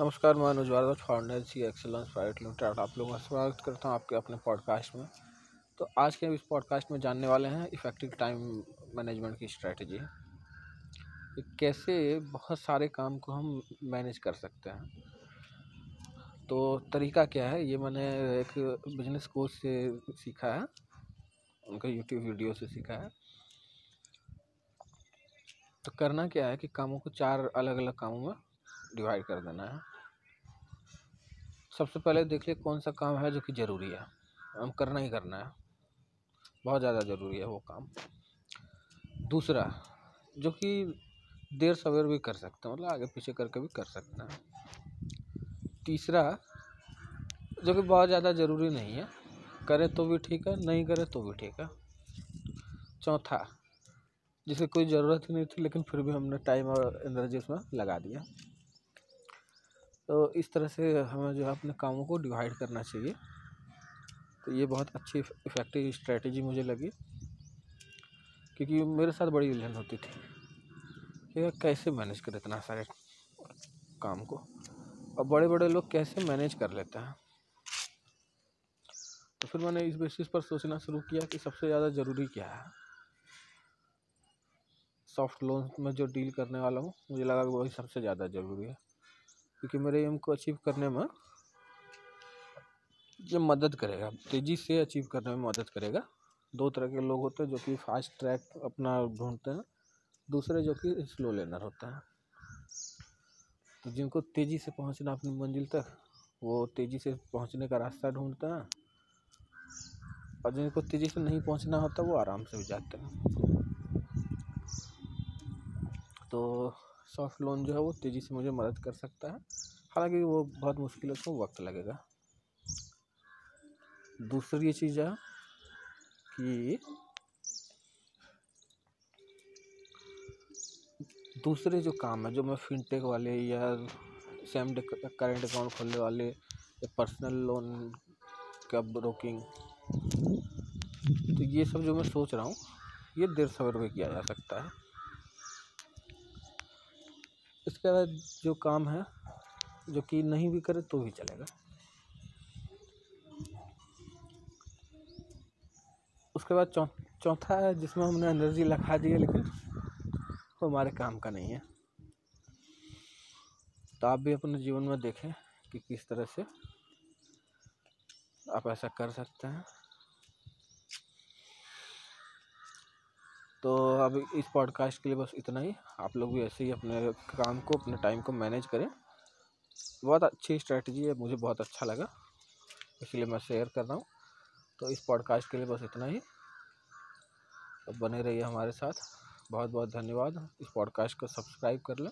नमस्कार, मैं Anuj Bhardwaj founder C excellence private limited. आप लोगों का स्वागत करता हूँ आपके अपने पॉडकास्ट में। तो आज के इस पॉडकास्ट में जानने वाले हैं इफ़ेक्टिव टाइम मैनेजमेंट की स्ट्रेटजी कैसे बहुत सारे काम को हम मैनेज कर सकते हैं। तो तरीका क्या है? ये मैंने एक बिज़नेस कोच से सीखा है। उनका यूट्यूब वीडियो से सीखा है। तो करना क्या है कि कामों को चार अलग अलग कामों में डिवाइड कर देना है। सबसे पहले देख लिए कौन सा काम है जो कि ज़रूरी है। हम करना ही करना है। बहुत ज़्यादा ज़रूरी है वो काम। दूसरा, जो कि देर सवेर भी कर सकते हैं मतलब आगे पीछे करके भी कर सकते हैं। तीसरा, जो कि बहुत ज़्यादा ज़रूरी नहीं है, करें तो भी ठीक है, नहीं करें तो भी ठीक है। चौथा, जिसे कोई ज़रूरत ही नहीं थी, लेकिन फिर भी हमने टाइम और एनर्जी उसमें लगा दिया। तो इस तरह से हमें जो है अपने कामों को डिवाइड करना चाहिए। तो ये बहुत अच्छी इफ़ेक्टिव स्ट्रेटजी मुझे लगी, क्योंकि मेरे साथ बड़ी उलझन होती थी कि कैसे मैनेज करें इतना सारे काम को? और बड़े बड़े लोग कैसे मैनेज कर लेते हैं? तो फिर मैंने इस बेसिस पर सोचना शुरू किया कि सबसे ज़्यादा ज़रूरी क्या है? सॉफ्ट लोन में जो डील करने वाला हूँ, मुझे लगा कि वही सबसे ज़्यादा ज़रूरी है। क्योंकि मेरे एम को अचीव करने में ये मदद करेगा। तेज़ी से अचीव करने में मदद करेगा। दो तरह के लोग होते हैं जो कि फास्ट ट्रैक अपना ढूंढते हैं। दूसरे जो कि स्लो लेनर होते हैं। तो जिनको तेज़ी से पहुँचना अपनी मंजिल तक, वो तेज़ी से पहुँचने का रास्ता ढूंढते हैं। और जिनको तेज़ी से नहीं पहुँचना होता, वो आराम से भी जाते हैं। तो सॉफ्ट लोन जो है वो तेज़ी से मुझे मदद कर सकता है। हालाँकि वो बहुत मुश्किल है उसमें वक्त लगेगा। दूसरी ये चीज़ है कि दूसरे जो काम है, जो मैं फिनटेक वाले या सेम करेंट अकाउंट खोलने वाले या पर्सनल लोन का ब्रोकिंग तो ये सब जो मैं सोच रहा हूँ, ये देर सवेर में किया जा सकता है। इसके बाद जो काम है, जो कि नहीं भी करे तो भी चलेगा। उसके बाद चौथा है, जिसमें हमने एनर्जी लगा दी है, लेकिन वो हमारे काम का नहीं है। तो आप भी अपने जीवन में देखें कि किस तरह से आप ऐसा कर सकते हैं। तो अब इस पॉडकास्ट के लिए बस इतना ही। आप लोग भी ऐसे ही अपने काम को, अपने टाइम को मैनेज करें। बहुत अच्छी स्ट्रैटेजी है, मुझे बहुत अच्छा लगा। इसलिए मैं शेयर कर रहा हूँ। तो इस पॉडकास्ट के लिए बस इतना ही। तो बने रहिए हमारे साथ। बहुत बहुत धन्यवाद। इस पॉडकास्ट को सब्सक्राइब कर लें।